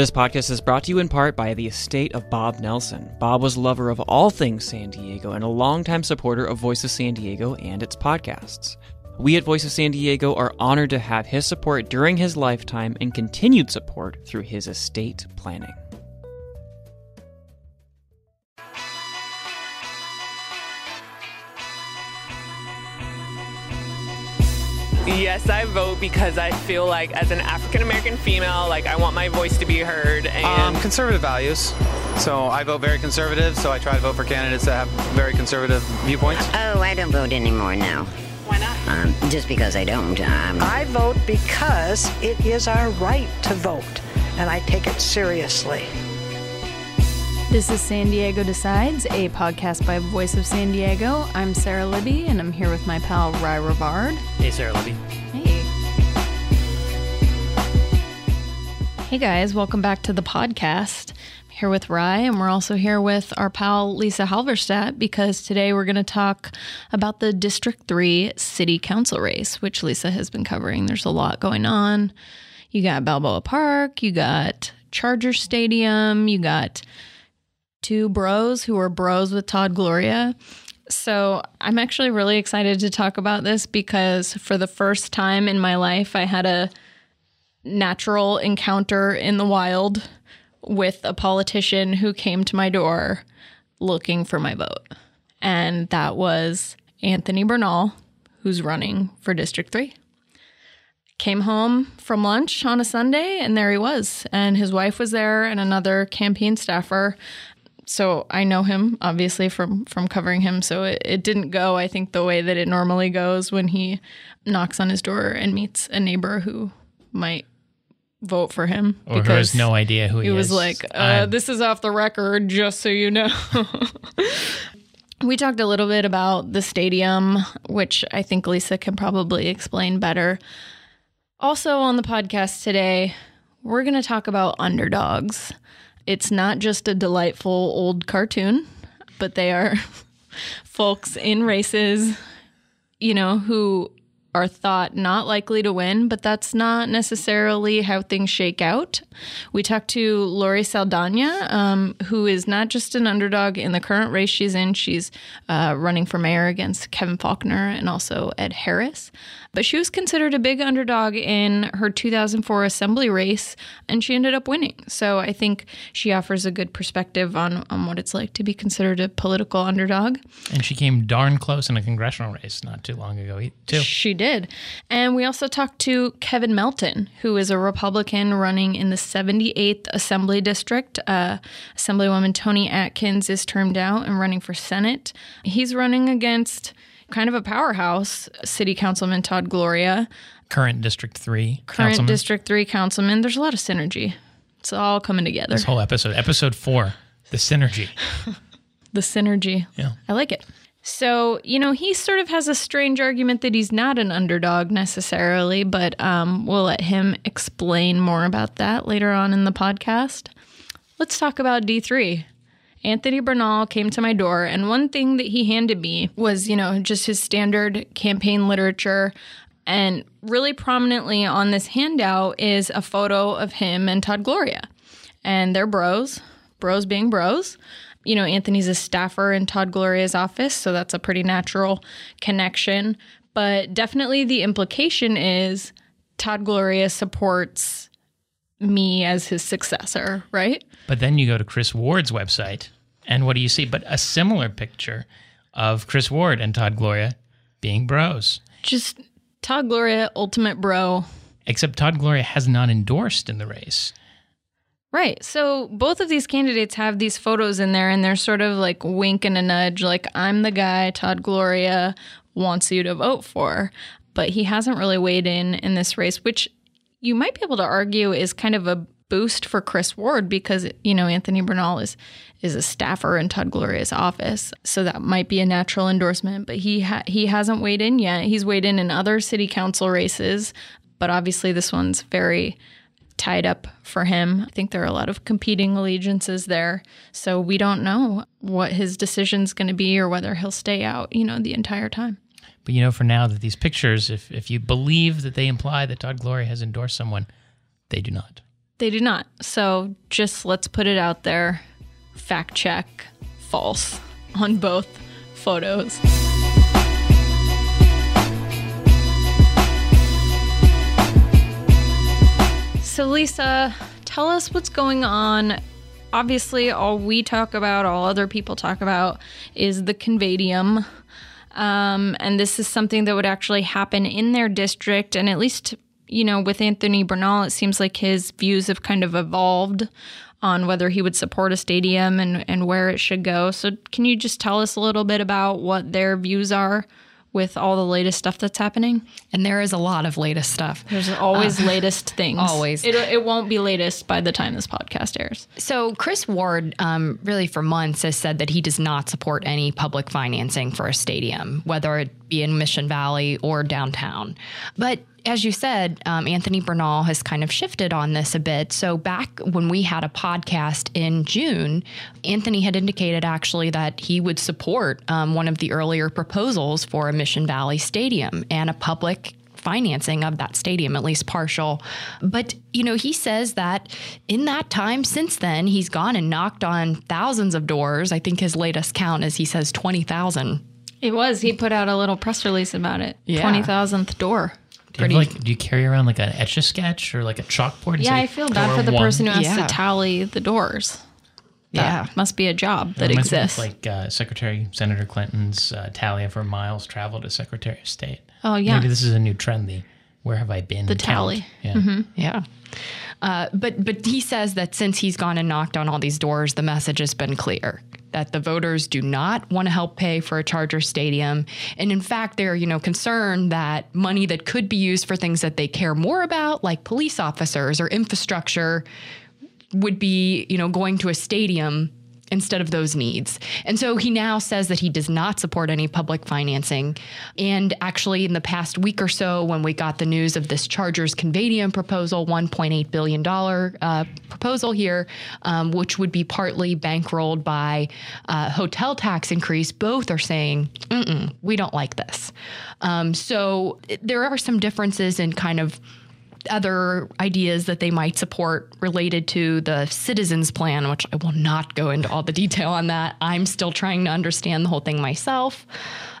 This podcast is brought to you in part by the estate of Bob Nelson. Bob was a lover of all things San Diego and a longtime supporter of Voice of San Diego and its podcasts. We at Voice of San Diego are honored to have his support during his lifetime and continued support through his estate planning. Yes, I vote because I feel like as an African American female, like I want my voice to be heard. And Um, conservative values. So I vote very conservative, so I try to vote for candidates that have very conservative viewpoints. Oh, I don't vote anymore now. why not? Um, just because I don't. Um, I vote because it is our right to vote, and I take it seriously. This is San Diego Decides, a podcast by Voice of San Diego. I'm Sarah Libby, and I'm here with my pal Ry Rivard. Hey, Sarah Libby. Hey. Hey guys, welcome back to the podcast. I'm here with Rye, and we're also here with our pal Lisa Halverstadt because today we're going to talk about the District 3 City Council race, which Lisa has been covering. There's a lot going on. You got Balboa Park, you got Charger Stadium, you got two bros who were bros with Todd Gloria. So I'm actually really excited to talk about this because for the first time in my life, I had a natural encounter in the wild with a politician who came to my door looking for my vote. And that was Anthony Bernal, who's running for District 3. Came home from lunch on a Sunday, and there he was. And his wife was there, and another campaign staffer so I know him obviously from from covering him. So it, it didn't go, I think, the way that it normally goes when he knocks on his door and meets a neighbor who might vote for him or who has no idea who he, he was is. like, uh, "This is off the record, just so you know." we talked a little bit about the stadium, which I think Lisa can probably explain better. Also on the podcast today, we're going to talk about underdogs. It's not just a delightful old cartoon, but they are folks in races, you know, who are thought not likely to win, but that's not necessarily how things shake out. We talked to Lori Saldana, um, who is not just an underdog in the current race she's in. She's uh, running for mayor against Kevin Faulconer and also Ed Harris. But she was considered a big underdog in her 2004 assembly race, and she ended up winning. So I think she offers a good perspective on, on what it's like to be considered a political underdog. and she came darn close in a congressional race not too long ago, too. She did. And we also talked to Kevin Melton, who is a Republican running in the 78th Assembly District. Uh, Assemblywoman Toni Atkins is termed out and running for Senate. He's running against kind of a powerhouse City Councilman Todd Gloria, Current District 3 current councilman. District 3 councilman. There's a lot of synergy. It's all coming together. This whole episode, episode four, the synergy. the synergy. Yeah. I like it. So, you know, he sort of has a strange argument that he's not an underdog necessarily, but um, we'll let him explain more about that later on in the podcast. Let's talk about D3. Anthony Bernal came to my door, and one thing that he handed me was, you know, just his standard campaign literature. And really prominently on this handout is a photo of him and Todd Gloria. And they're bros, bros being bros. You know, Anthony's a staffer in Todd Gloria's office, so that's a pretty natural connection. But definitely the implication is Todd Gloria supports me as his successor, right? But then you go to Chris Ward's website, and what do you see? But a similar picture of Chris Ward and Todd Gloria being bros. Just Todd Gloria, ultimate bro. Except Todd Gloria has not endorsed in the race. Right. So both of these candidates have these photos in there and they're sort of like wink and a nudge, like, I'm the guy Todd Gloria wants you to vote for. But he hasn't really weighed in in this race, which you might be able to argue is kind of a boost for Chris Ward because, you know, Anthony Bernal is is a staffer in Todd Gloria's office. So that might be a natural endorsement, but he ha- he hasn't weighed in yet. He's weighed in in other city council races, but obviously this one's very tied up for him. I think there are a lot of competing allegiances there. So we don't know what his decision's going to be or whether he'll stay out, you know, the entire time. But you know, for now, that these pictures, if, if you believe that they imply that Todd Gloria has endorsed someone, they do not. They do not. So just let's put it out there. Fact check false on both photos. So, Lisa, tell us what's going on. Obviously, all we talk about, all other people talk about, is the convadium. Um, and this is something that would actually happen in their district. And at least, you know, with Anthony Bernal, it seems like his views have kind of evolved on whether he would support a stadium and, and where it should go. So, can you just tell us a little bit about what their views are with all the latest stuff that's happening? And there is a lot of latest stuff. There's always latest things. always. It, it won't be latest by the time this podcast airs. So, Chris Ward, um, really for months, has said that he does not support any public financing for a stadium, whether it be in Mission Valley or downtown. But as you said, um, Anthony Bernal has kind of shifted on this a bit. So, back when we had a podcast in June, Anthony had indicated actually that he would support um, one of the earlier proposals for a Mission Valley stadium and a public financing of that stadium, at least partial. But, you know, he says that in that time since then, he's gone and knocked on thousands of doors. I think his latest count is he says 20,000. It was. He put out a little press release about it. Yeah. 20,000th door. Do you, have, like, do you carry around like an etch a sketch or like a chalkboard? and Yeah, I feel bad for the one"? person who has Yeah. to tally the doors. That Yeah. must be a job that Reminds me of, exists. like uh, Secretary Senator Clinton's uh, tally for miles traveled as Secretary of State. Oh, yeah. Maybe this is a new trend. The where have I been? The count. tally. Mm-hmm. Yeah. Yeah. Uh, but but he says that since he's gone and knocked on all these doors, the message has been clear that the voters do not want to help pay for a Charger stadium, and in fact, they're you know concerned that money that could be used for things that they care more about, like police officers or infrastructure, would be you know going to a stadium instead of those needs. And so he now says that he does not support any public financing. And actually, in the past week or so, when we got the news of this Chargers Convadium proposal, $1.8 billion uh, proposal here, um, which would be partly bankrolled by uh, hotel tax increase, both are saying, we don't like this. Um, so there are some differences in kind of other ideas that they might support related to the citizens plan, which I will not go into all the detail on that. I'm still trying to understand the whole thing myself.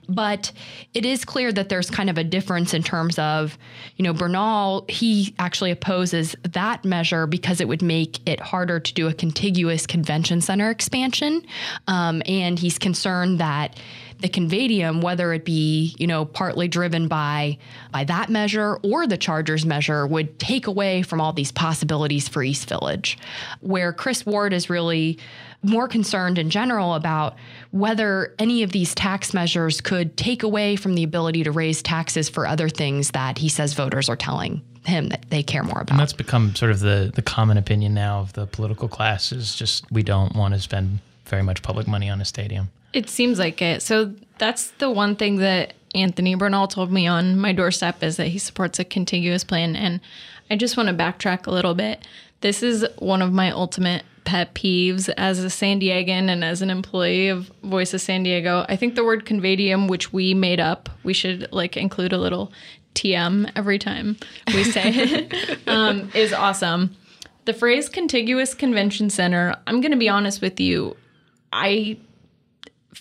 But it is clear that there's kind of a difference in terms of, you know, Bernal, he actually opposes that measure because it would make it harder to do a contiguous convention center expansion. Um, and he's concerned that the convadium, whether it be you know partly driven by by that measure or the Chargers measure, would take away from all these possibilities for East Village. Where Chris Ward is really more concerned in general about whether any of these tax measures could take away from the ability to raise taxes for other things that he says voters are telling him that they care more about. And that's become sort of the, the common opinion now of the political class is just we don't want to spend very much public money on a stadium. It seems like it. So that's the one thing that Anthony Bernal told me on my doorstep is that he supports a contiguous plan. And I just want to backtrack a little bit. This is one of my ultimate pet peeves as a San Diegan and as an employee of Voice of San Diego. I think the word convadium, which we made up, we should like include a little TM every time we say it, um, is awesome. The phrase contiguous convention center, I'm going to be honest with you. I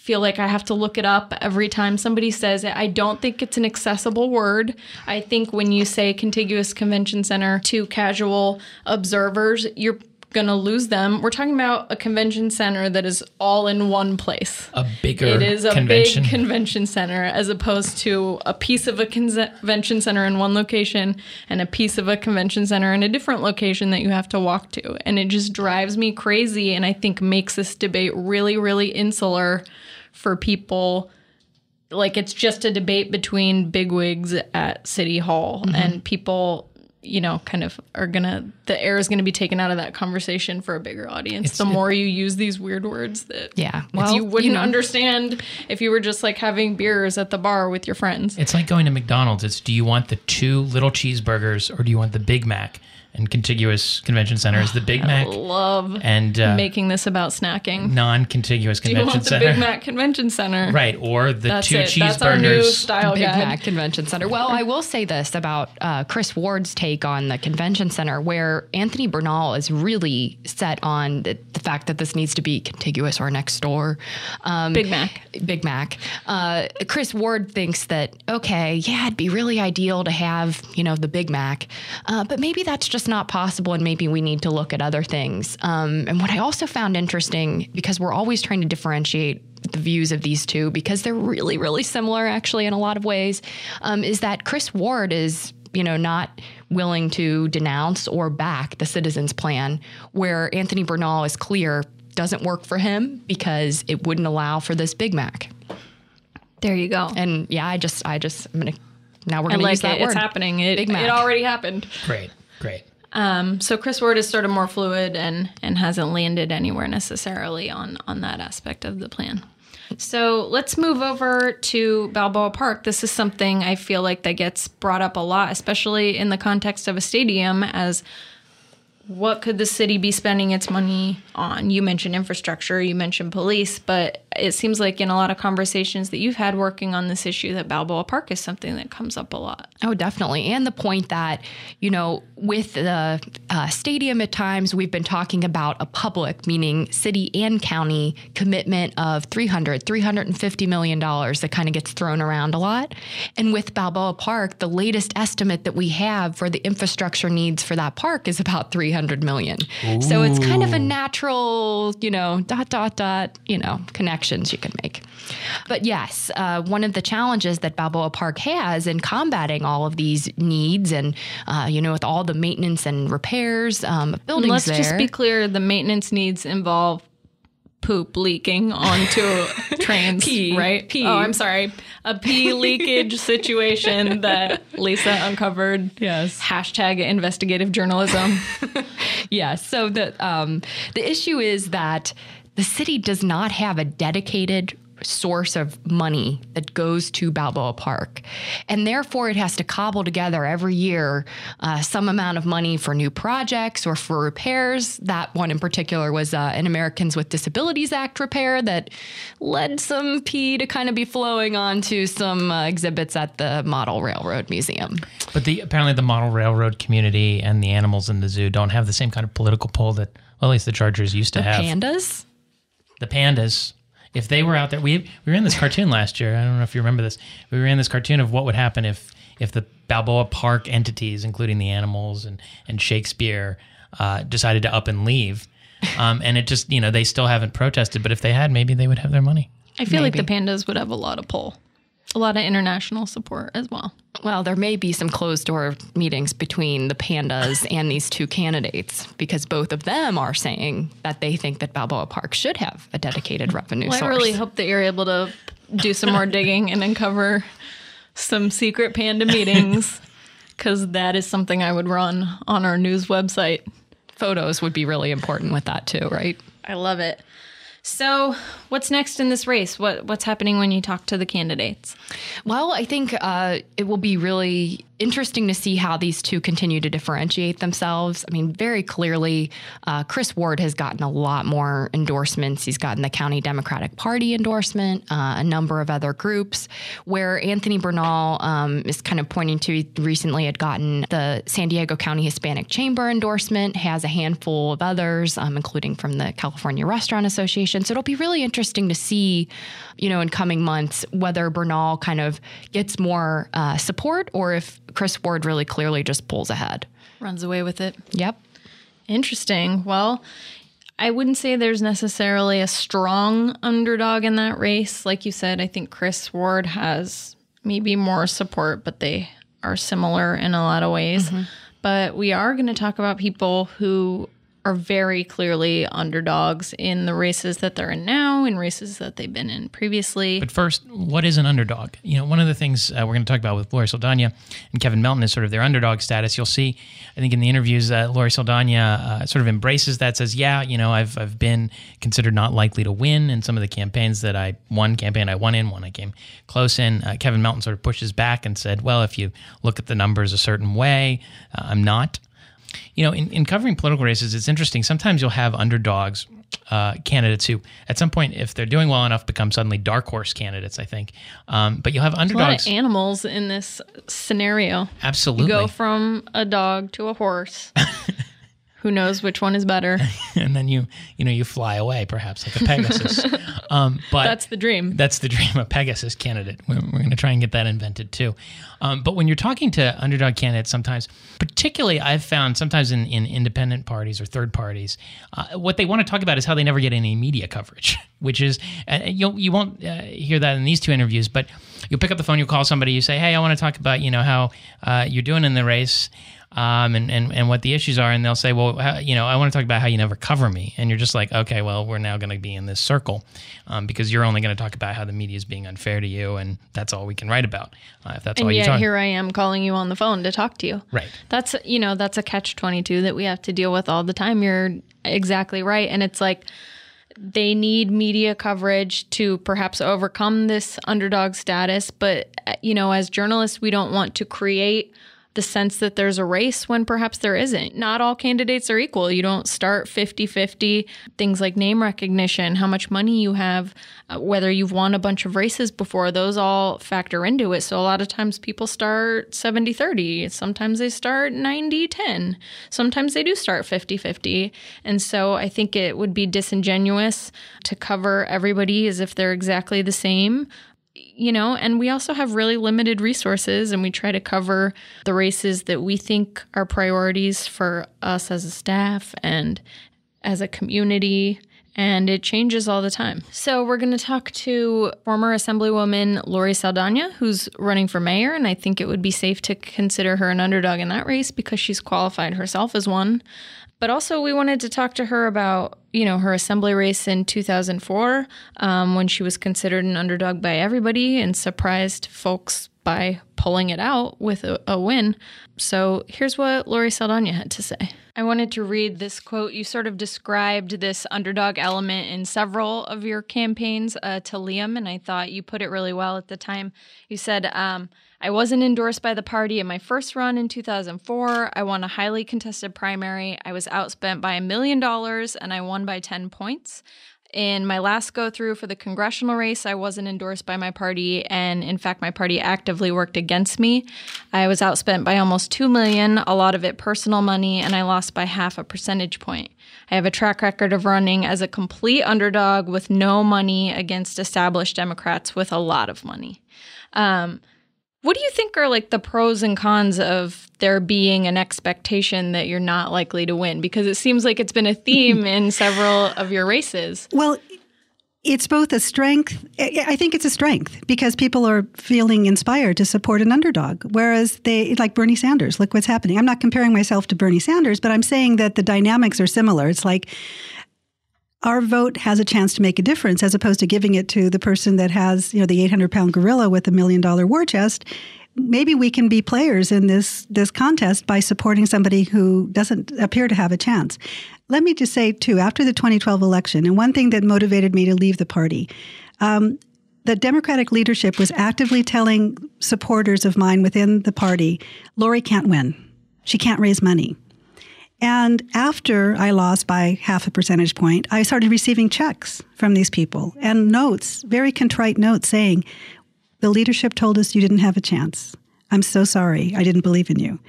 feel like I have to look it up every time somebody says it. I don't think it's an accessible word. I think when you say contiguous convention center to casual observers, you're going to lose them. We're talking about a convention center that is all in one place. A bigger It is a convention. big convention center as opposed to a piece of a convention center in one location and a piece of a convention center in a different location that you have to walk to. And it just drives me crazy and I think makes this debate really, really insular for people. Like it's just a debate between bigwigs at City Hall Mm-hmm. and people. You know, kind of are gonna, the air is gonna be taken out of that conversation for a bigger audience. It's- the more you use these weird words that yeah, well, you wouldn't know, understand if you were just like having beers at the bar with your friends. It's like going to McDonald's. It's do you want the two little cheeseburgers or do you want the Big Mac? And contiguous convention center is the Big Mac Love and uh, making this about snacking. non-contiguous convention Do you convention want the center. Big Mac Convention Center? Right, or the That's two it. That's our new cheeseburgers. style Big guide. Mac Convention Center. Well, I will say this about uh, Chris Ward's take on the convention center, where Anthony Bernal is really set on the, the fact that this needs to be contiguous or next door. Um, Big Mac. Big Mac. Uh, Chris Ward thinks that okay, yeah, it'd be really ideal to have you know the Big Mac, uh, but maybe that's just not possible, and maybe we need to look at other things. Um, and what I also found interesting because we're always trying to differentiate the views of these two because they're really, really similar actually in a lot of ways, um, is that Chris Ward is you know not willing to denounce or back the citizens plan, where Anthony Bernal is clear doesn't work for him because it wouldn't allow for this Big Mac. There you go. And yeah, I just, I just, I'm gonna. Now we're gonna like use that it. word. It's happening. It, Big Mac. it already happened. Great, great. Um, so Chris Ward is sort of more fluid and and hasn't landed anywhere necessarily on on that aspect of the plan. So let's move over to Balboa Park. This is something I feel like that gets brought up a lot, especially in the context of a stadium as what could the city be spending its money on? You mentioned infrastructure, you mentioned police, but it seems like in a lot of conversations that you've had working on this issue that Balboa Park is something that comes up a lot. Oh, definitely. And the point that, you know, with the uh, stadium at times, we've been talking about a public, meaning city and county commitment of 300, 350 million dollars that kind of gets thrown around a lot. And with Balboa Park, the latest estimate that we have for the infrastructure needs for that park is about 300 million. So it's kind of a natural, you know, dot, dot, dot, you know, connections you can make. But yes, uh, one of the challenges that Balboa Park has in combating all of these needs and, uh, you know, with all the maintenance and repairs um, of buildings Let's there. just be clear the maintenance needs involve poop leaking onto trains, Pee. right? Pee. Oh, I'm sorry. A pee leakage situation that Lisa uncovered. Yes. Hashtag investigative journalism. Yeah. So the um, the issue is that the city does not have a dedicated source of money that goes to Balboa Park, and therefore it has to cobble together every year uh, some amount of money for new projects or for repairs. That one in particular was uh, an Americans with Disabilities Act repair that led some pee to kind of be flowing onto some uh, exhibits at the Model Railroad Museum. But the apparently the model railroad community and the animals in the zoo don't have the same kind of political pull that well, at least the Chargers used to The have. pandas. The pandas, if they were out there, we we ran this cartoon last year. I don't know if you remember this. We ran this cartoon of what would happen if if the Balboa Park entities, including the animals and and Shakespeare, uh, decided to up and leave. Um, and it just you know they still haven't protested, but if they had, maybe they would have their money. I feel like the pandas would have a lot of pull, a lot of international support as well. Well, there may be some closed door meetings between the pandas and these two candidates because both of them are saying that they think that Balboa Park should have a dedicated revenue Well, I really hope that you're able to do some more digging and uncover some secret panda meetings because that is something I would run on our news website. Photos would be really important with that too, right? I love it. So, what's next in this race? What what's happening when you talk to the candidates? Well, I think uh, it will be really interesting to see how these two continue to differentiate themselves. I mean, very clearly, uh, Chris Ward has gotten a lot more endorsements. He's gotten the County Democratic Party endorsement, uh, a number of other groups, where Anthony Bernal um, is kind of pointing to recently had gotten the San Diego County Hispanic Chamber endorsement, has a handful of others, um, including from the California Restaurant Association. So it'll be really interesting to see, you know, in coming months whether Bernal kind of gets more uh, support or if Chris Ward really clearly just pulls ahead. Runs away with it. Yep. Interesting. Well, I wouldn't say there's necessarily a strong underdog in that race. Like you said, I think Chris Ward has maybe more support, but they are similar in a lot of ways. Mm-hmm. But we are going to talk about people who are very clearly underdogs in the races that they're in now, in races that they've been in previously. But first, what is an underdog? You know, one of the things uh, we're going to talk about with Lori Saldana and Kevin Melton is sort of their underdog status. You'll see, I think, in the interviews, uh, Lori Saldana uh, sort of embraces that, says, "Yeah, you know, I've I've been considered not likely to win in some of the campaigns that I one campaign I won in, one I came close in." Uh, Kevin Melton sort of pushes back and said, "Well, if you look at the numbers a certain way, uh, I'm not." You know, in, in covering political races, it's interesting. Sometimes you'll have underdogs uh, candidates who, at some point, if they're doing well enough, become suddenly dark horse candidates. I think, um, but you'll have A lot underdogs. of animals in this scenario. absolutely, You go from a dog to a horse. Who knows which one is better? and then you, you know, you fly away, perhaps like a Pegasus. um, but That's the dream. That's the dream of Pegasus candidate. We're, we're going to try and get that invented too. Um, but when you're talking to underdog candidates, sometimes, particularly I've found sometimes in, in independent parties or third parties, uh, what they want to talk about is how they never get any media coverage, which is, uh, you'll, you won't uh, hear that in these two interviews, but you'll pick up the phone, you'll call somebody, you say, hey, I want to talk about, you know, how uh, you're doing in the race um, and, and, and what the issues are. And they'll say, well, how, you know, I want to talk about how you never cover me. And you're just like, okay, well, we're now going to be in this circle um, because you're only going to talk about how the media is being unfair to you. And that's all we can write about. Uh, if that's all and you yet talk here I am calling you on the phone to talk to you. Right. That's you know that's a catch twenty two that we have to deal with all the time. You're exactly right, and it's like they need media coverage to perhaps overcome this underdog status. But uh, you know, as journalists, we don't want to create the sense that there's a race when perhaps there isn't. Not all candidates are equal. You don't start 50 50. Things like name recognition, how much money you have, uh, whether you've won a bunch of races before, those all factor into it. So a lot of times people start 70 30. Sometimes they start 90 10. Sometimes they do start 50 50. And so I think it would be disingenuous to cover everybody as if they're exactly the same you know, and we also have really limited resources, and we try to cover the races that we think are priorities for us as a staff and as a community. And it changes all the time. So, we're going to talk to former Assemblywoman Lori Saldana, who's running for mayor. And I think it would be safe to consider her an underdog in that race because she's qualified herself as one. But also, we wanted to talk to her about, you know, her assembly race in 2004 um, when she was considered an underdog by everybody and surprised folks by pulling it out with a, a win. So here's what Lori Saldana had to say. I wanted to read this quote. You sort of described this underdog element in several of your campaigns uh, to Liam, and I thought you put it really well at the time. You said, um, I wasn't endorsed by the party in my first run in 2004. I won a highly contested primary. I was outspent by a million dollars and I won by 10 points. In my last go through for the congressional race, I wasn't endorsed by my party, and in fact, my party actively worked against me. I was outspent by almost two million, a lot of it personal money, and I lost by half a percentage point. I have a track record of running as a complete underdog with no money against established Democrats with a lot of money. Um, what do you think are like the pros and cons of there being an expectation that you're not likely to win? Because it seems like it's been a theme in several of your races. Well, it's both a strength. I think it's a strength because people are feeling inspired to support an underdog. Whereas they, like Bernie Sanders, look what's happening. I'm not comparing myself to Bernie Sanders, but I'm saying that the dynamics are similar. It's like our vote has a chance to make a difference as opposed to giving it to the person that has, you know, the 800 pound gorilla with a million dollar war chest. Maybe we can be players in this this contest by supporting somebody who doesn't appear to have a chance. Let me just say too, after the 2012 election, and one thing that motivated me to leave the party, um, the Democratic leadership was actively telling supporters of mine within the party, Lori can't win. She can't raise money. And after I lost by half a percentage point, I started receiving checks from these people and notes, very contrite notes saying, the leadership told us you didn't have a chance. I'm so sorry. I didn't believe in you.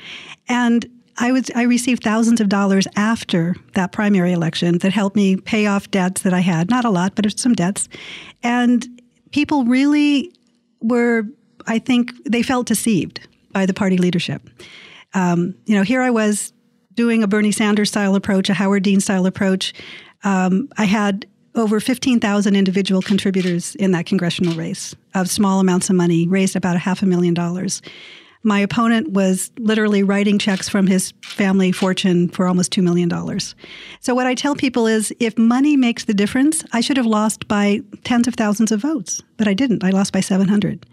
And I was I received thousands of dollars after that primary election that helped me pay off debts that I had. Not a lot, but some debts. And people really were, I think, they felt deceived by the party leadership. Um, you know, here I was doing a Bernie Sanders style approach, a Howard Dean style approach. Um, I had over 15,000 individual contributors in that congressional race of small amounts of money, raised about a half a million dollars. My opponent was literally writing checks from his family fortune for almost $2 million. So, what I tell people is if money makes the difference, I should have lost by tens of thousands of votes, but I didn't. I lost by 700.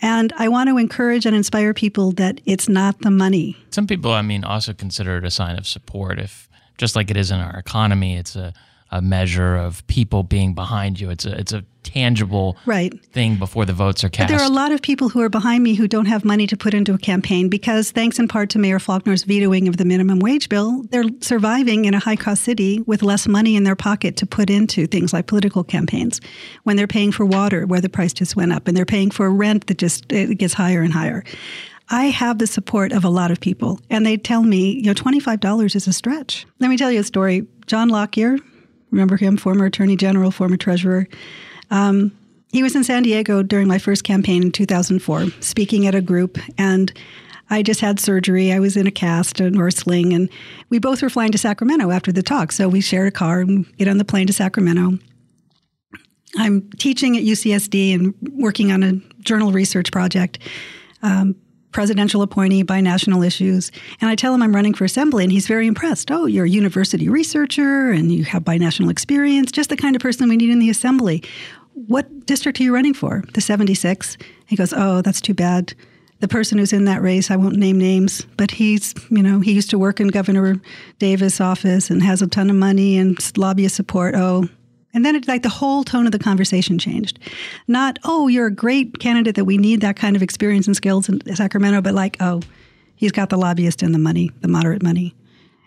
And I want to encourage and inspire people that it's not the money. Some people, I mean, also consider it a sign of support. If just like it is in our economy, it's a, a measure of people being behind you. It's a it's a tangible Right. thing before the votes are But cast. there are a lot of people who are behind me who don't have money to put into a campaign because, thanks in part to Mayor Faulconer's vetoing of the minimum wage bill, they're surviving in a high cost city with less money in their pocket to put into things like political campaigns. When they're paying for water, where the price just went up, and they're paying for rent that just it gets higher and higher. I have the support of a lot of people, and they tell me, you know, $25 is a stretch. Let me tell you a story. John Lockyer, remember him, former attorney general, former treasurer. Um, he was in San Diego during my first campaign in 2004, speaking at a group, and I just had surgery. I was in a cast and or a sling, and we both were flying to Sacramento after the talk. So we shared a car and get on the plane to Sacramento. I'm teaching at UCSD and working on a journal research project. Um, presidential appointee by national issues. And I tell him I'm running for assembly, and he's very impressed. Oh, you're a university researcher and you have binational experience, just the kind of person we need in the assembly. What district are you running for? The 76. He goes, Oh, that's too bad. The person who's in that race, I won't name names, but he's, you know, he used to work in Governor Davis' office and has a ton of money and lobbyist support. Oh, and then it like the whole tone of the conversation changed. Not, oh, you're a great candidate that we need that kind of experience and skills in Sacramento, but like, oh, he's got the lobbyist and the money, the moderate money.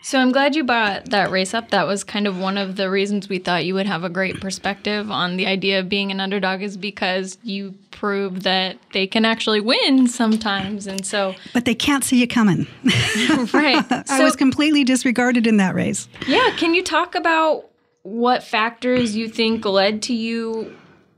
So I'm glad you brought that race up. That was kind of one of the reasons we thought you would have a great perspective on the idea of being an underdog is because you prove that they can actually win sometimes. And so But they can't see you coming. right. I So was completely disregarded in that race. yeah, can you talk about what factors you think led to you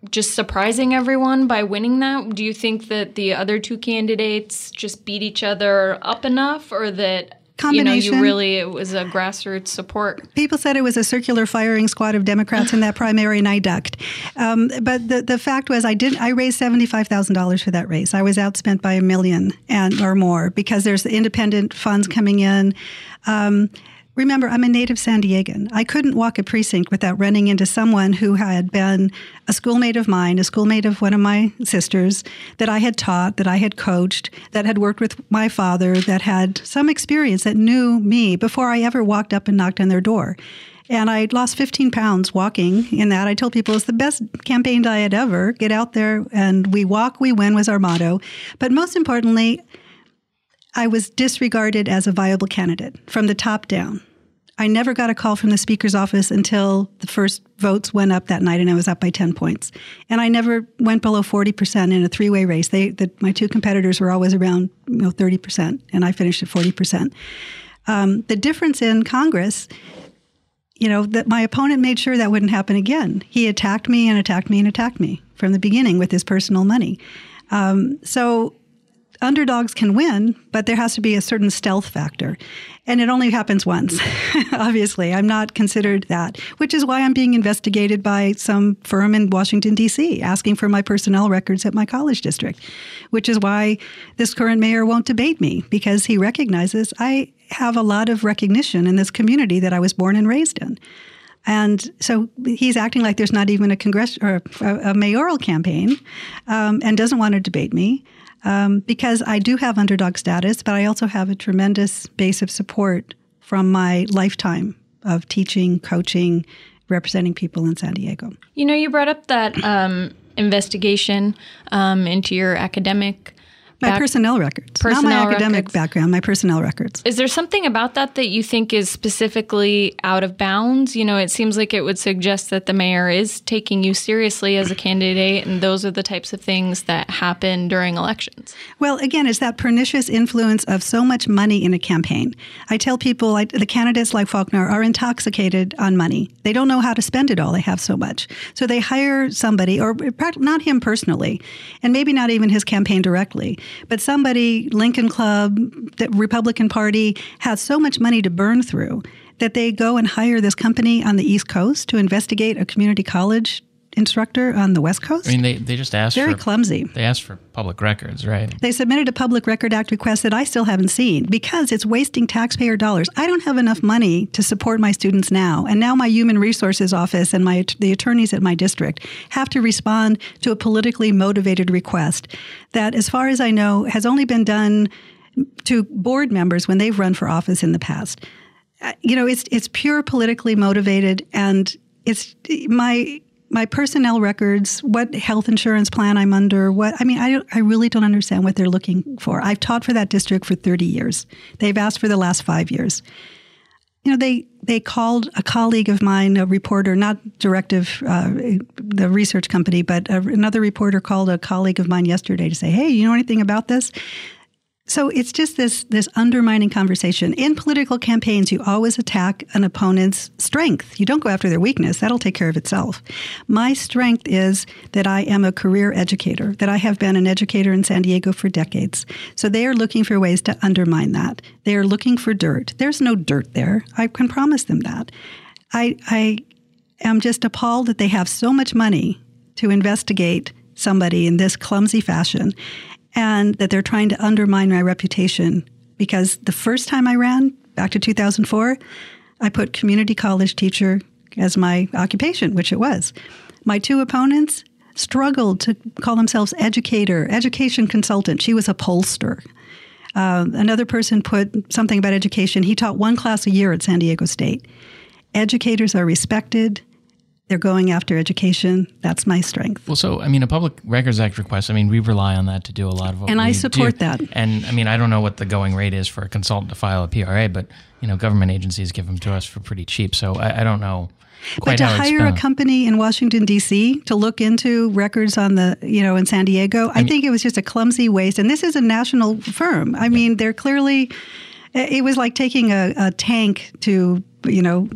just surprising everyone by winning that? Do you think that the other two candidates just beat each other up enough or that you know you really it was a grassroots support? People said it was a circular firing squad of Democrats in that primary, and I ducked. Um, but the, the fact was, I did. I raised seventy five thousand dollars for that race. I was outspent by a million and or more because there's independent funds coming in. Um, Remember, I'm a native San Diegan. I couldn't walk a precinct without running into someone who had been a schoolmate of mine, a schoolmate of one of my sisters, that I had taught, that I had coached, that had worked with my father, that had some experience, that knew me before I ever walked up and knocked on their door. And I lost 15 pounds walking in that. I told people it's the best campaign diet ever. Get out there and we walk, we win was our motto. But most importantly, I was disregarded as a viable candidate from the top down. I never got a call from the speaker's office until the first votes went up that night, and I was up by 10 points. And I never went below 40% in a three way race. They, the, my two competitors were always around you know, 30%, and I finished at 40%. Um, the difference in Congress, you know, that my opponent made sure that wouldn't happen again. He attacked me and attacked me and attacked me from the beginning with his personal money. Um, so underdogs can win, but there has to be a certain stealth factor. And it only happens once, obviously. I'm not considered that, which is why I'm being investigated by some firm in Washington, D.C., asking for my personnel records at my college district, which is why this current mayor won't debate me because he recognizes I have a lot of recognition in this community that I was born and raised in. And so he's acting like there's not even a congress or a, a mayoral campaign, um, and doesn't want to debate me um, because I do have underdog status, but I also have a tremendous base of support from my lifetime of teaching, coaching, representing people in San Diego. You know, you brought up that um, investigation um, into your academic. My personnel records, not my academic records. background, my personnel records. Is there something about that that you think is specifically out of bounds? You know, it seems like it would suggest that the mayor is taking you seriously as a candidate, and those are the types of things that happen during elections. Well, again, it's that pernicious influence of so much money in a campaign. I tell people like the candidates like Faulconer are intoxicated on money. They don't know how to spend it all. They have so much. So they hire somebody, or not him personally, and maybe not even his campaign directly, but somebody, Lincoln Club, the Republican Party, has so much money to burn through that they go and hire this company on the East Coast to investigate a community college instructor on the West Coast. I mean, they, they just asked Very for clumsy. They asked for public records, right? They submitted a Public Record Act request that I still haven't seen because it's wasting taxpayer dollars. I don't have enough money to support my students now, and now my Human Resources Office and my the attorneys at my district have to respond to a politically motivated request that, as far as I know, has only been done to board members when they've run for office in the past. Uh, You know, it's it's pure politically motivated and it's my my personnel records, what health insurance plan I'm under, what I mean, I I really don't understand what they're looking for. I've taught for that district for 30 years. They've asked for the last 5 years. You know, they they called a colleague of mine, a reporter, not Directive, uh, the research company, but another reporter called a colleague of mine yesterday to say, "Hey, you know anything about this?" So it's just this this undermining conversation. In political campaigns, you always attack an opponent's strength. You don't go after their weakness. That'll take care of itself. My strength is that I am a career educator, that I have been an educator in San Diego for decades. So they are looking for ways to undermine that. They are looking for dirt. There's no dirt there. I can promise them that. I I am just appalled that they have so much money to investigate somebody in this clumsy fashion and that they're trying to undermine my reputation because the first time I ran, back to 2004, I put community college teacher as my occupation, which it was. My two opponents struggled to call themselves educator, education consultant. She was a pollster. Uh, another person put something about education. He taught one class a year at San Diego State. Educators are respected they're going after education. That's my strength. Well, so I mean, a Public Records Act request. I mean, we rely on that to do a lot of what and I support do. that. And I mean, I don't know what the going rate is for a consultant to file a PRA, but you know, government agencies give them to us for pretty cheap. So I, I don't know. but to hire a company in Washington D.C. to look into records on the, you know, in San Diego, I, I mean, think it was just a clumsy waste. And this is a national firm. I yeah. mean, they're clearly. It was like taking a, a tank to you know,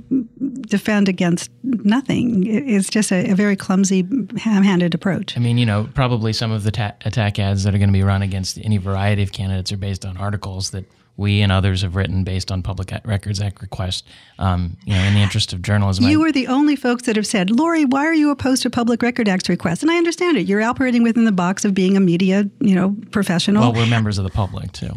defend against nothing. It's just a, a very clumsy, ham-handed approach. I mean, you know, probably some of the ta- attack ads that are going to be run against any variety of candidates are based on articles that we and others have written based on Public Records Act request, um, you know, in the interest of journalism. You are the only folks that have said, Lori, why are you opposed to Public Record Act request? And I understand it. You're operating within the box of being a media, you know, professional. Well, we're members of the public too.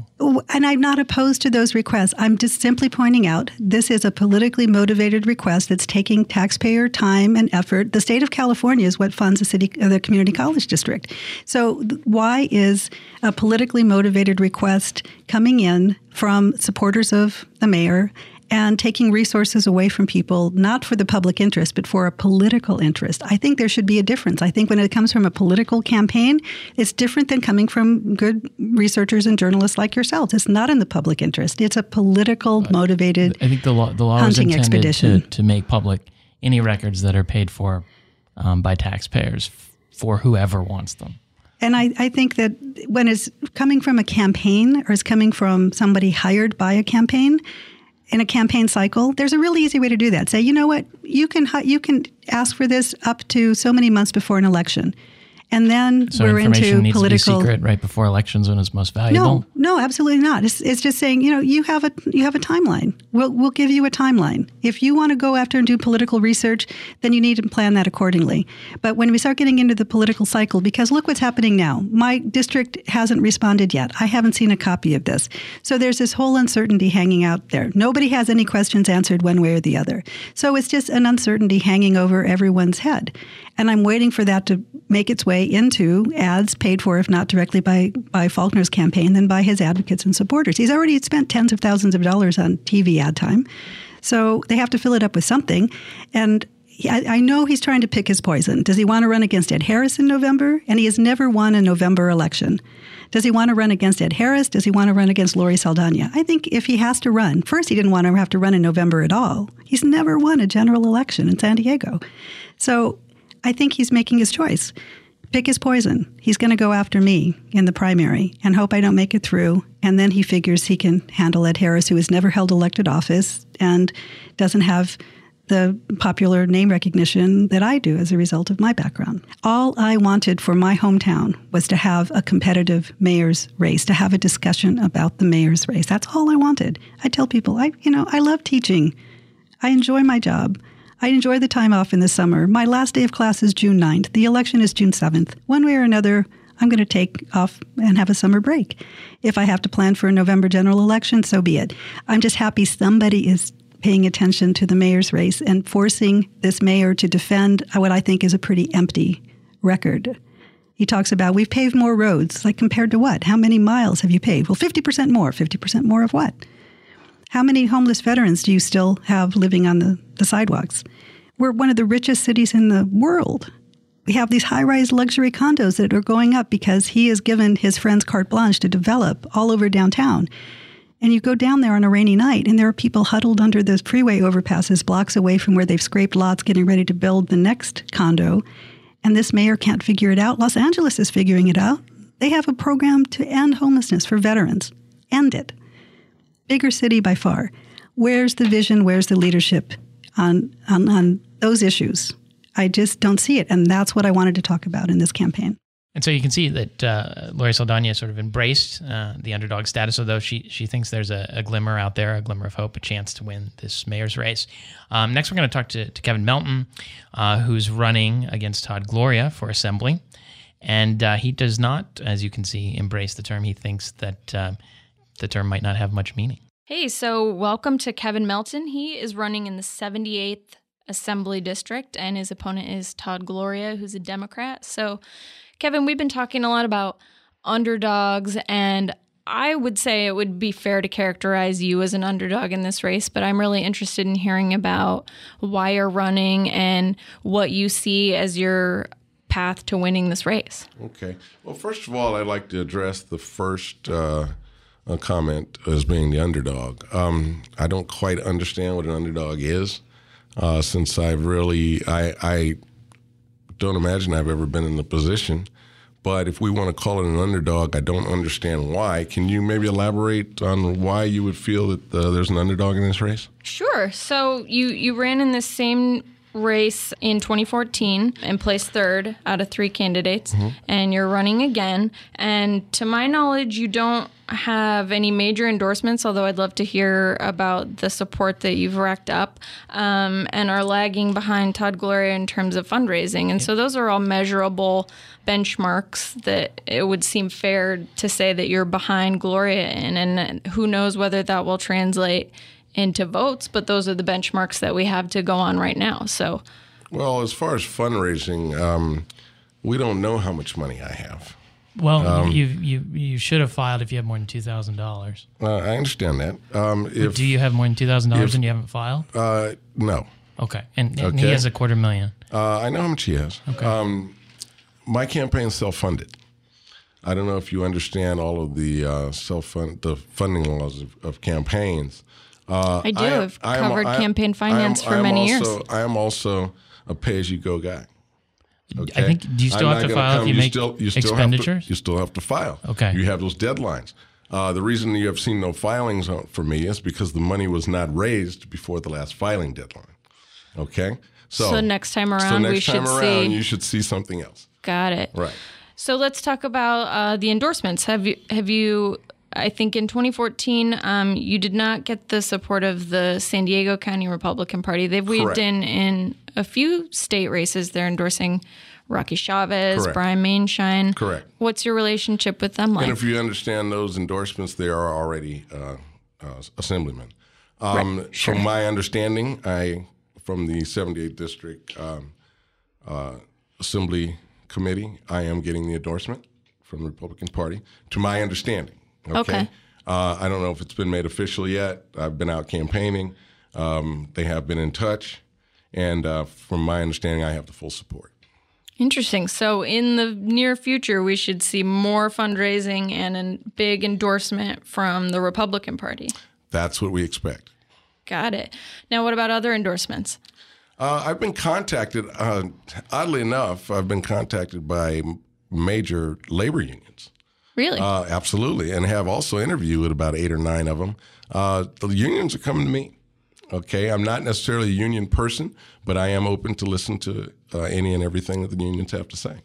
And I'm not opposed to those requests. I'm just simply pointing out this is a politically motivated request that's taking taxpayer time and effort. The state of California is what funds the city, the community college district. So why is a politically motivated request coming in from supporters of the mayor and taking resources away from people, not for the public interest, but for a political interest. I think there should be a difference. I think when it comes from a political campaign, it's different than coming from good researchers and journalists like yourselves. It's not in the public interest. It's a political motivated. I think the law, the law is intended expedition. To, to make public any records that are paid for um, by taxpayers for whoever wants them. And I, I think that when it's coming from a campaign or it's coming from somebody hired by a campaign, in a campaign cycle, there's a really easy way to do that. Say, you know what, you can you can ask for this up to so many months before an election and then so we're into needs political. To be secret right before elections when it's most valuable. No, no, absolutely not. It's, it's just saying you know you have a you have a timeline. We'll we'll give you a timeline. If you want to go after and do political research, then you need to plan that accordingly. But when we start getting into the political cycle, because look what's happening now. My district hasn't responded yet. I haven't seen a copy of this. So there's this whole uncertainty hanging out there. Nobody has any questions answered one way or the other. So it's just an uncertainty hanging over everyone's head. And I'm waiting for that to make its way into ads paid for, if not directly by, by Faulconer's campaign, then by his advocates and supporters. He's already spent tens of thousands of dollars on TV ad time. So they have to fill it up with something. And I, I know he's trying to pick his poison. Does he want to run against Ed Harris in November? And he has never won a November election. Does he want to run against Ed Harris? Does he want to run against Lori Saldana? I think if he has to run, first, he didn't want to have to run in November at all. He's never won a general election in San Diego. So I think he's making his choice. Pick his poison. He's going to go after me in the primary and hope I don't make it through. And then he figures he can handle Ed Harris, who has never held elected office and doesn't have the popular name recognition that I do as a result of my background. All I wanted for my hometown was to have a competitive mayor's race, to have a discussion about the mayor's race. That's all I wanted. I tell people, I you know, I love teaching. I enjoy my job. I enjoy the time off in the summer. My last day of class is June 9th. The election is June 7th. One way or another, I'm going to take off and have a summer break. If I have to plan for a November general election, so be it. I'm just happy somebody is paying attention to the mayor's race and forcing this mayor to defend what I think is a pretty empty record. He talks about we've paved more roads. Like compared to what? How many miles have you paved? Well, 50% more. 50% more of what? How many homeless veterans do you still have living on the, the sidewalks? we're one of the richest cities in the world. We have these high rise luxury condos that are going up because he has given his friends carte blanche to develop all over downtown. And you go down there on a rainy night, and there are people huddled under those freeway overpasses blocks away from where they've scraped lots getting ready to build the next condo. And this mayor can't figure it out. Los Angeles is figuring it out. They have a program to end homelessness for veterans. End it. Bigger city by far. Where's the vision? Where's the leadership on, on, on those issues? I just don't see it. And that's what I wanted to talk about in this campaign. And so you can see that uh, Gloria Saldana sort of embraced uh, the underdog status, although she she thinks there's a, a, glimmer out there, a glimmer of hope, a chance to win this mayor's race. Um, next, we're going to talk to, to Kevin Melton, uh, who's running against Todd Gloria for assembly. And uh, he does not, as you can see, embrace the term. He thinks that uh, the term might not have much meaning. Hey, so welcome to Kevin Melton. He is running in the 78th Assembly District, and his opponent is Todd Gloria, who's a Democrat. So, Kevin, we've been talking a lot about underdogs, and I would say it would be fair to characterize you as an underdog in this race, but I'm really interested in hearing about why you're running and what you see as your path to winning this race. Okay. Well, first of all, I'd like to address the first uh, uh comment as being the underdog. Um, I don't quite understand what an underdog is uh, since I've really I, I don't imagine I've ever been in the position. But if we want to call it an underdog, I don't understand why. Can you maybe elaborate on why you would feel that uh, there's an underdog in this race? Sure. So you you ran in the same race in 2014 and placed third out of three candidates, mm-hmm. and you're running again. And to my knowledge, you don't have any major endorsements, although I'd love to hear about the support that you've racked up um, and are lagging behind Todd Gloria in terms of fundraising. And so those are all measurable benchmarks that it would seem fair to say that you're behind Gloria in. And who knows whether that will translate into votes, but those are the benchmarks that we have to go on right now. So, well, as far as fundraising, um, we don't know how much money I have. Well, um, you you you should have filed if you have more than two thousand dollars. Uh, I understand that. Um, if, do you have more than two thousand dollars and you haven't filed? Uh, no. Okay, and, and okay. he has a quarter million. Uh, I know how much he has. Okay. Um, my campaign is self-funded. I don't know if you understand all of the uh, self-fund the funding laws of, of campaigns. Uh, I do. I have covered am, campaign finance am, for many also, years. I am also a pay-as-you-go guy. Okay? I think. Do you still I'm have to file come, if you, you make still, you still expenditures? To, you still have to file. Okay. You have those deadlines. Uh, the reason you have seen no filings for me is because the money was not raised before the last filing deadline. Okay. So, so next time around, so next we time should around, see. You should see something else. Got it. Right. So let's talk about uh, the endorsements. Have you have you I think in 2014, um, you did not get the support of the San Diego County Republican Party. They've weaved Correct. in in a few state races. They're endorsing Rocky Chavez, Correct. Brian Maienschein. Correct. What's your relationship with them like? And if you understand those endorsements, they are already uh, uh, assemblymen. Um, right. sure. From my understanding, I from the 78th District um, uh, Assembly Committee, I am getting the endorsement from the Republican Party. To my understanding. Okay. okay. Uh, I don't know if it's been made official yet. I've been out campaigning. Um, they have been in touch. And uh, from my understanding, I have the full support. Interesting. So, in the near future, we should see more fundraising and a big endorsement from the Republican Party. That's what we expect. Got it. Now, what about other endorsements? Uh, I've been contacted, uh, oddly enough, I've been contacted by major labor unions. Really? Uh, absolutely, and have also interviewed about eight or nine of them. Uh, the unions are coming to me. Okay, I'm not necessarily a union person, but I am open to listen to uh, any and everything that the unions have to say.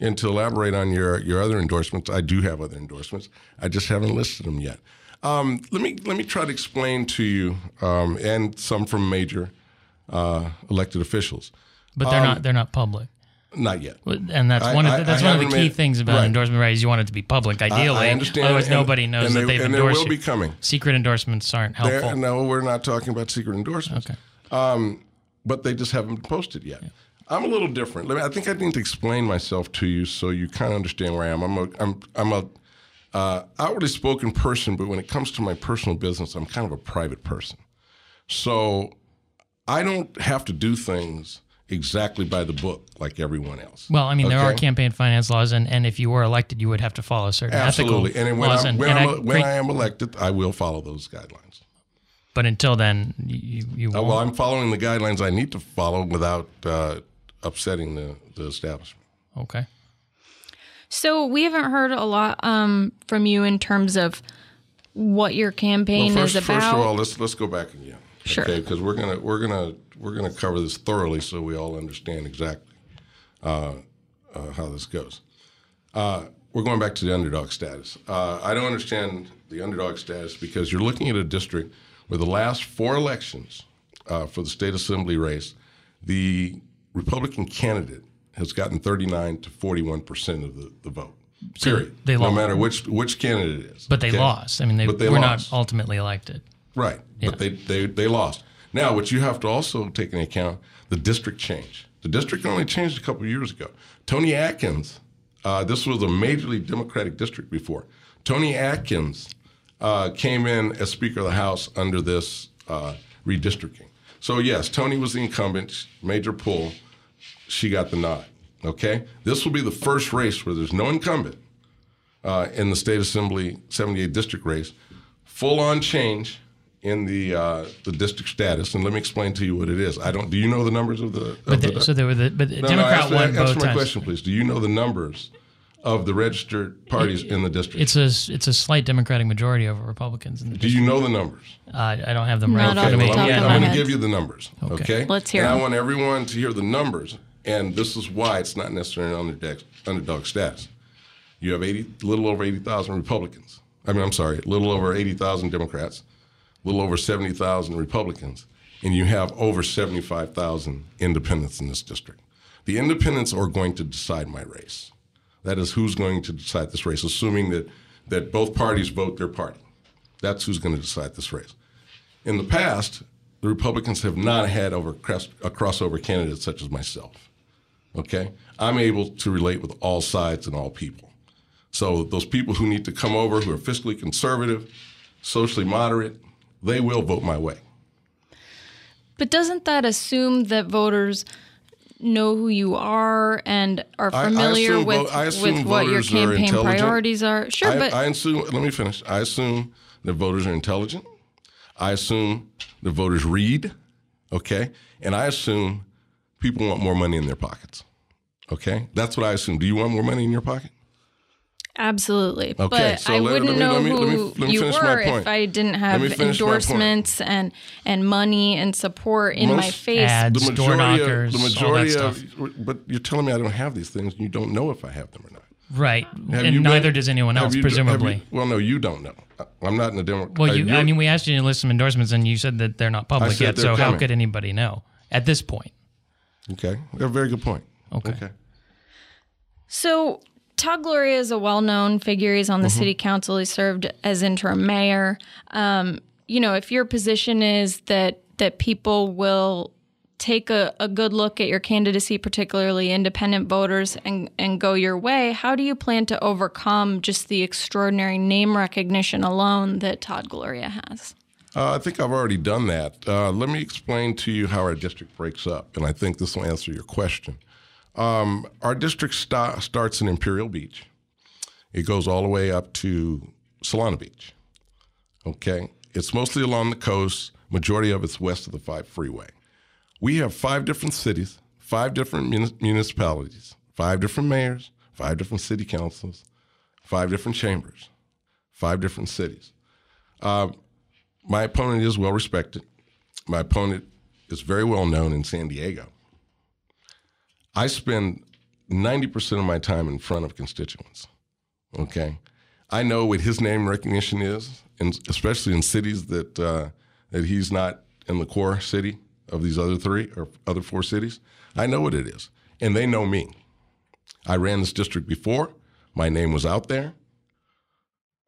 And to elaborate on your your other endorsements, I do have other endorsements. I just haven't listed them yet. Um, let me let me try to explain to you, um, and some from major uh, elected officials. But they're um, not they're not public. Not yet. And that's I, one of the, that's I one of the key made, things about right. endorsement rights. You want it to be public, ideally. I, understand. Otherwise, and, nobody knows and that they, they've and endorsed. And will be coming. Secret endorsements aren't helpful. They're, no, we're not talking about secret endorsements. Okay. Um, but they just haven't posted yet. Yeah. I'm a little different. Me, I think I need to explain myself to you so you kind of understand where I am. I'm a, I'm, I'm a uh, outwardly spoken person, but when it comes to my personal business, I'm kind of a private person. So I don't have to do things exactly by the book like everyone else. Well, I mean, there are campaign finance laws, and, and if you were elected, you would have to follow certain Absolutely. ethical And when, laws. I'm, and, when, and I'm, I, when I am elected, I will follow those guidelines. but until then, you, you Uh, won't. well, I'm following the guidelines I need to follow without uh, upsetting the, the establishment. okay. So we haven't heard a lot um, from you in terms of what your campaign well, first, is about. first of all, let's let's go back again. Sure. Okay, because we're gonna we're gonna we're gonna cover this thoroughly so we all understand exactly uh, uh, how this goes. Uh, we're going back to the underdog status. Uh, I don't understand the underdog status because you're looking at a district where the last four elections uh, for the state assembly race, the Republican candidate has gotten 39 to 41 percent of the, the vote. So Period. they no lost. matter which which candidate it is. But they okay? lost. I mean, they, they were lost. not ultimately elected. Right. But they, they, they lost. Now, what you have to also take into account the district change. The district only changed a couple years ago. Toni Atkins, uh, this was a majorly Democratic district before. Toni Atkins uh, came in as Speaker of the House under this uh, redistricting. So, yes, Toni was the incumbent, major pull. She got the nod. Okay? This will be the first race where there's no incumbent uh, in the state assembly 78 district race, full on change in the uh, the district status. And let me explain to you what it is. I don't. Do you know the numbers of the? But the, the so there were the but the No, no, Democrat answer, won answer both my times. question, please. Do you know the numbers of the registered parties in the district? It's a it's a slight Democratic majority over Republicans in the district. Do you know the numbers? Uh, I don't have them right in off front of the me. top I'm, Yeah. I'm going to give you the numbers. Okay. Let's hear And I want everyone to hear the numbers, and this is why it's not necessarily an underdog, underdog status. You have 80, a little over 80,000 Republicans. I mean, I'm sorry, a little over 80,000 Democrats, a little over 70,000 Republicans, and you have over 75,000 independents in this district. The independents are going to decide my race. That is who's going to decide this race, assuming that, that both parties vote their party. That's who's going to decide this race. In the past, the Republicans have not had over a crossover candidate such as myself. Okay, I'm able to relate with all sides and all people. So those people who need to come over, who are fiscally conservative, socially moderate, they will vote my way. But doesn't that assume that voters know who you are and are I- I familiar with vo- with what your voters are campaign priorities are? Sure, I, but I assume. Let me finish. I assume that voters are intelligent. I assume the voters read. Okay, and I assume people want more money in their pockets. Okay, that's what I assume. Do you want more money in your pocket? Absolutely. Okay, but so I let- wouldn't let me- know let me- let me- who let me you finish my were point. if I didn't have me finish my point. endorsements and and money and support in my face. ads, the door majority knockers, of the all that majority stuff. of, but you're telling me I don't have these things, and you don't know if I have them or not. Right, Have and neither been- does anyone else, you- presumably. you- well, no, you don't know. I'm not in the Democrat. well, you, I mean, we asked you to list some endorsements, and you said that they're not public yet. they're So how could anybody know at this point? okay, a very good point. Okay. Okay. So Todd Gloria is a well-known figure. He's on Mm-hmm. the city council. He served as interim mayor. Um, you know, if your position is that that people will take a, a good look at your candidacy, particularly independent voters, and, and go your way, how do you plan to overcome just the extraordinary name recognition alone that Todd Gloria has? Uh, I think I've already done that. Uh, let me explain to you how our district breaks up, and I think this will answer your question. Um, our district sta- starts in Imperial Beach. It goes all the way up to Solana Beach. Okay, it's mostly along the coast. Majority of it's west of the five freeway. We have five different cities, five different muni- municipalities, five different mayors, five different city councils, five different chambers, five different cities. Uh, my opponent is well respected. My opponent is very well known in San Diego. I spend 90% of my time in front of constituents. Okay. I know what his name recognition is, and especially in cities that, uh, that he's not in the core city of these other three or other four cities. I know what it is, and they know me. I ran this district before. My name was out there.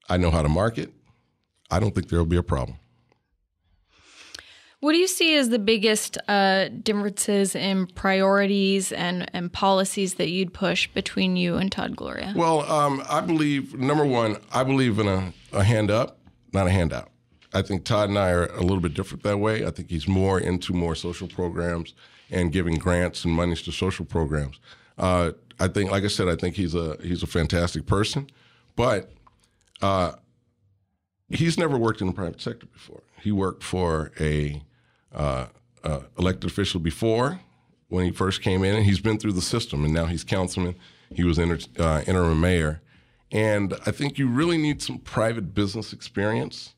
I know how to market. I don't think there will be a problem. What do you see as the biggest uh, differences in priorities and, and policies that you'd push between you and Todd Gloria? Well, um, I believe number one, I believe in a, a hand up, not a handout. I think Todd and I are a little bit different that way. I think he's more into more social programs and giving grants and monies to social programs. Uh, I think, like I said, I think he's a he's a fantastic person, but uh, he's never worked in the private sector before. He worked for a uh, uh, elected official before when he first came in, and he's been through the system, and now he's councilman. He was inter, uh, interim mayor, and I think you really need some private business experience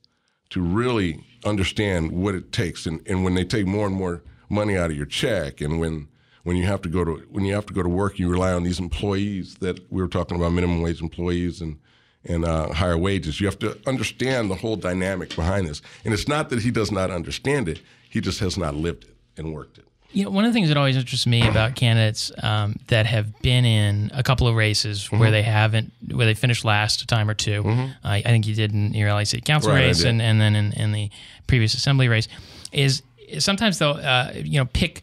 to really understand what it takes. And, and when they take more and more money out of your check, and when when you have to go to when you have to go to work, you rely on these employees that we were talking about, minimum wage employees and and uh, higher wages. You have to understand the whole dynamic behind this. And it's not that he does not understand it; he just has not lived it and worked it. You know, one of the things that always interests me about candidates um, that have been in a couple of races Mm-hmm. where they haven't, where they finished last a time or 2 I, I think you did in your LA City Council Right, race and, and then in, in the previous assembly race, is sometimes they'll, uh, you know, pick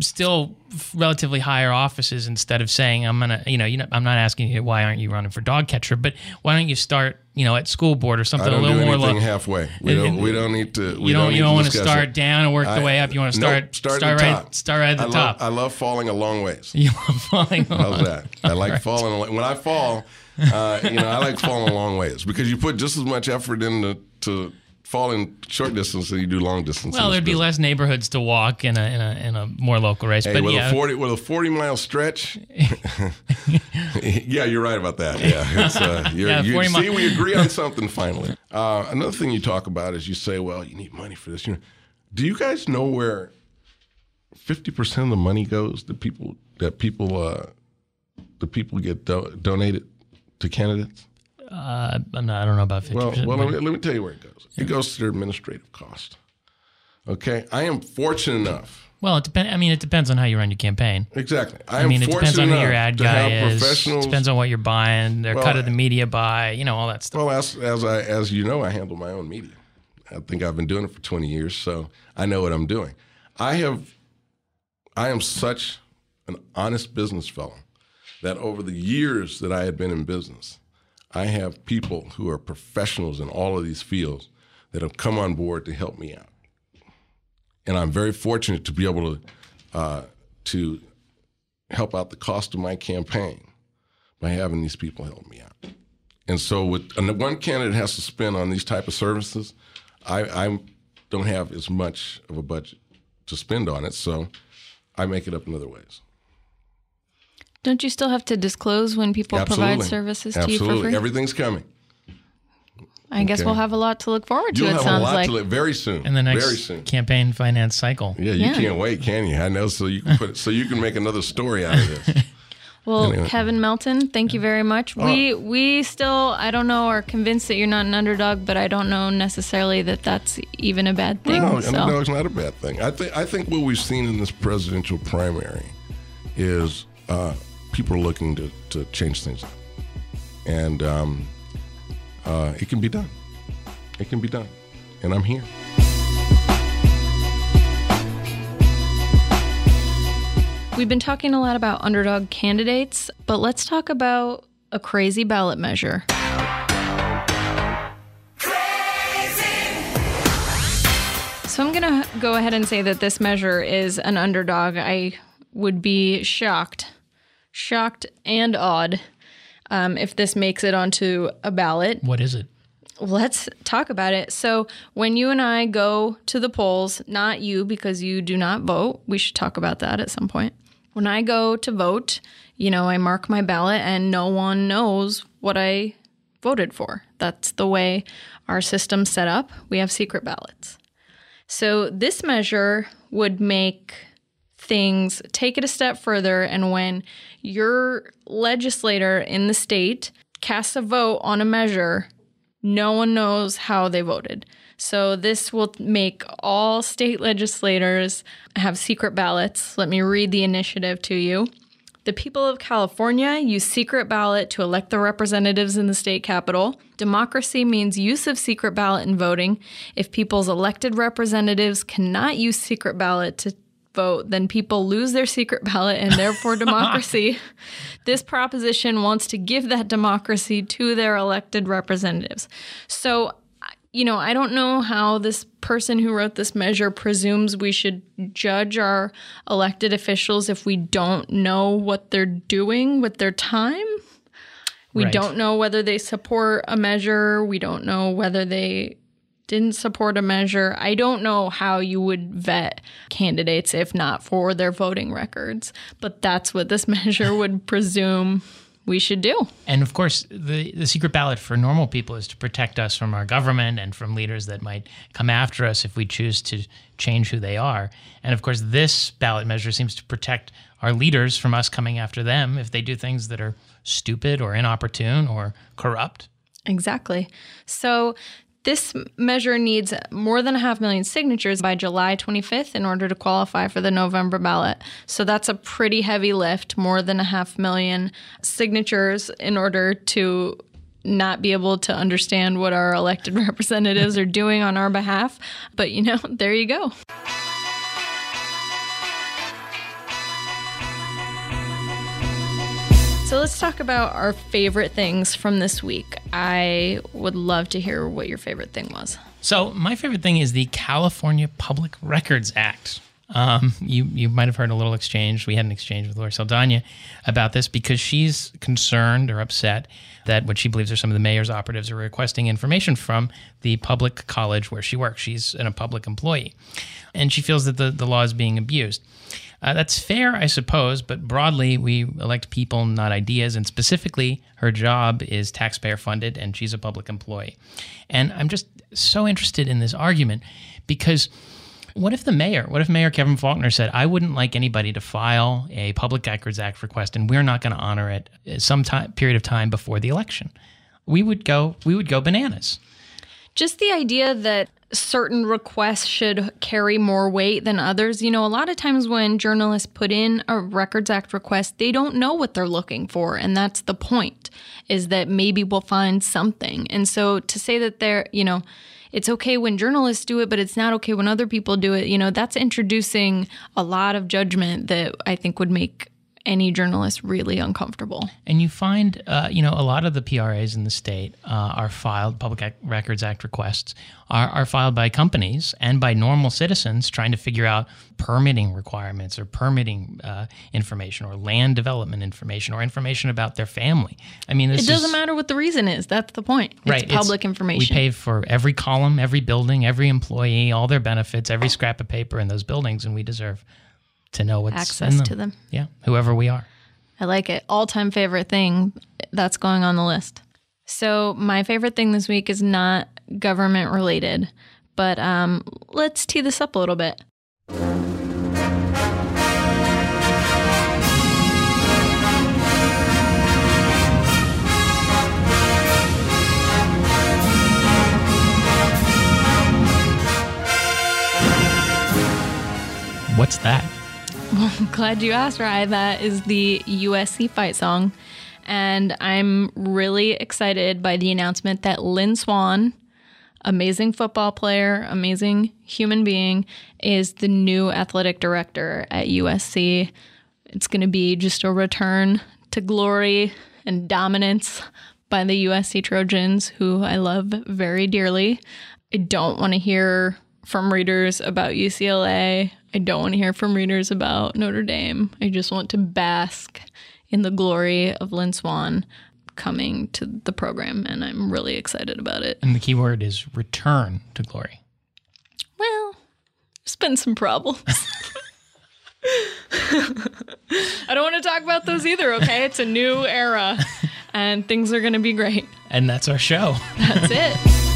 still relatively higher offices instead of saying I'm gonna, you know, you know, I'm not asking you why aren't you running for dog catcher, but why don't you start, you know, at school board or something don't a little do more low. halfway. We don't. We don't need to. We you don't. need you don't want to start it. down and work the I- way up. You want to nope, start start, start the right top. start right at the I top. Love, I love falling a long ways. you love falling How's that? I like Alright. falling. When I fall, uh, you know, I like falling a long ways because you put just as much effort into to fall in short distance than you do long distance. Well, there'd be less neighborhoods to walk in a in a, in a more local race. Hey, but with yeah, a forty with a forty mile stretch. yeah, you're right about that. Yeah, it's, uh, you're, Yeah, you 40 see, mi- we agree on something finally. Uh, another thing you talk about is you say, "Well, you need money for this." You know, do you guys know where fifty percent of the money goes that people that people uh, the people get do- donated to candidates? Uh, I'm not, I don't know about fifty Well, percent. well, let me, let me tell you where it goes. It goes to their administrative cost. Okay, I am fortunate enough. well, it depends. I mean, it depends on how you run your campaign. Exactly. I, I, mean, it depends on who your ad guy is. professionals- Depends on what you're buying. Their Well, cut of the media buy. You know all that stuff. Well, as as I as you know, I handle my own media. I think I've been doing it for 20 years, so I know what I'm doing. I have I am such an honest business fellow that over the years that I had been in business, I have people who are professionals in all of these fields that have come on board to help me out. And I'm very fortunate to be able to uh, to help out the cost of my campaign by having these people help me out. And so, with and one candidate has to spend on these type of services, I, I don't have as much of a budget to spend on it, so I make it up in other ways. Don't you still have to disclose when people provide Absolutely. services to Absolutely, you for free? everything's coming. I guess we'll have a lot to look forward to. You'll it have a sounds lot like. to live very soon. in the next very soon. campaign finance cycle. Yeah, you Yeah. can't wait, can you? I know. So you can put so you can make another story out of this. Well, Anyway. Kevin Melton, thank you very much. We we still I don't know are convinced that you're not an underdog, but I don't know necessarily that that's even a bad thing. No, so no, it's not a bad thing. I think I think what we've seen in this presidential primary is uh, people are looking to, to change things and um, uh, it can be done. It can be done, and I'm here. we've been talking a lot about underdog candidates, but let's talk about a crazy ballot measure. So I'm going to go ahead and say that this measure is an underdog. I would be shocked, shocked and awed um, if this makes it onto a ballot. What is it? Let's talk about it. So, when you and I go to the polls, not you because you do not vote, we should talk about that at some point. When I go to vote, you know, I mark my ballot and no one knows what I voted for. That's the way our system's set up. We have secret ballots. So, this measure would make things take it a step further. And when your legislator in the state casts a vote on a measure, no one knows how they voted. So this will make all state legislators have secret ballots. Let me read the initiative to you. The people of California use secret ballot to elect the representatives in the state capitol. Democracy means use of secret ballot in voting. If people's elected representatives cannot use secret ballot to vote, then people lose their secret ballot and therefore democracy. this proposition wants to give that democracy to their elected representatives. So you know, I don't know how this person who wrote this measure presumes we should judge our elected officials if we don't know what they're doing with their time. We Right. don't know whether they support a measure. We don't know whether they didn't support a measure. I don't know how you would vet candidates if not for their voting records, but that's what this measure would presume we should do. And of course, the, the secret ballot for normal people is to protect us from our government and from leaders that might come after us if we choose to change who they are. And of course, this ballot measure seems to protect our leaders from us coming after them if they do things that are stupid or inopportune or corrupt. Exactly. So this measure needs more than a half million signatures by July 25th in order to qualify for the November ballot. So that's a pretty heavy lift, more than a half million signatures in order to not be able to understand what our elected representatives are doing on our behalf. But you know, there you go. So let's talk about our favorite things from this week. I would love to hear what your favorite thing was. So, my favorite thing is the California Public Records Act. Um, you you might have heard a little exchange. We had an exchange with Laura Saldana about this because she's concerned or upset that what she believes are some of the mayor's operatives are requesting information from the public college where she works. She's an, a public employee, and she feels that the, the law is being abused. Uh, that's fair, I suppose, but broadly, we elect people, not ideas. And specifically, her job is taxpayer funded and she's a public employee. And I'm just so interested in this argument because what if the mayor, what if Mayor Kevin Faulconer said, I wouldn't like anybody to file a Public Records Act request and we're not going to honor it uh, some time, period of time before the election? We would go, we would go bananas. Just the idea that certain requests should carry more weight than others. You know, a lot of times when journalists put in a Records Act request, they don't know what they're looking for. And that's the point, is that maybe we'll find something. And so to say that they're, you know, it's okay when journalists do it, but it's not okay when other people do it, you know, that's introducing a lot of judgment that I think would make any journalist really uncomfortable. And you find, uh, you know, a lot of the PRAs in the state uh, are filed, Public Records Act requests are, are filed by companies and by normal citizens trying to figure out permitting requirements or permitting uh, information or land development information or information about their family. I mean, It doesn't is, matter what the reason is. That's the point. It's right, public information. We pay for every column, every building, every employee, all their benefits, every scrap of paper in those buildings, and we deserve to know what's Access in them. to them. Yeah, whoever we are. I like it. All time favorite thing that's going on the list. So, my favorite thing this week is not government related, but um, let's tee this up a little bit. What's that? Well, I'm glad you asked, Ry. That is the USC fight song. And I'm really excited by the announcement that Lynn Swann, amazing football player, amazing human being, is the new athletic director at USC. It's going to be just a return to glory and dominance by the USC Trojans, who I love very dearly. I don't want to hear from readers about UCLA. I don't want to hear from readers about Notre Dame. I just want to bask in the glory of Lynn Swann coming to the program, and I'm really excited about it. And the key word is return to glory. Well, there's been some problems. I don't want to talk about those either, okay? It's a new era, and things are going to be great. And that's our show. That's it.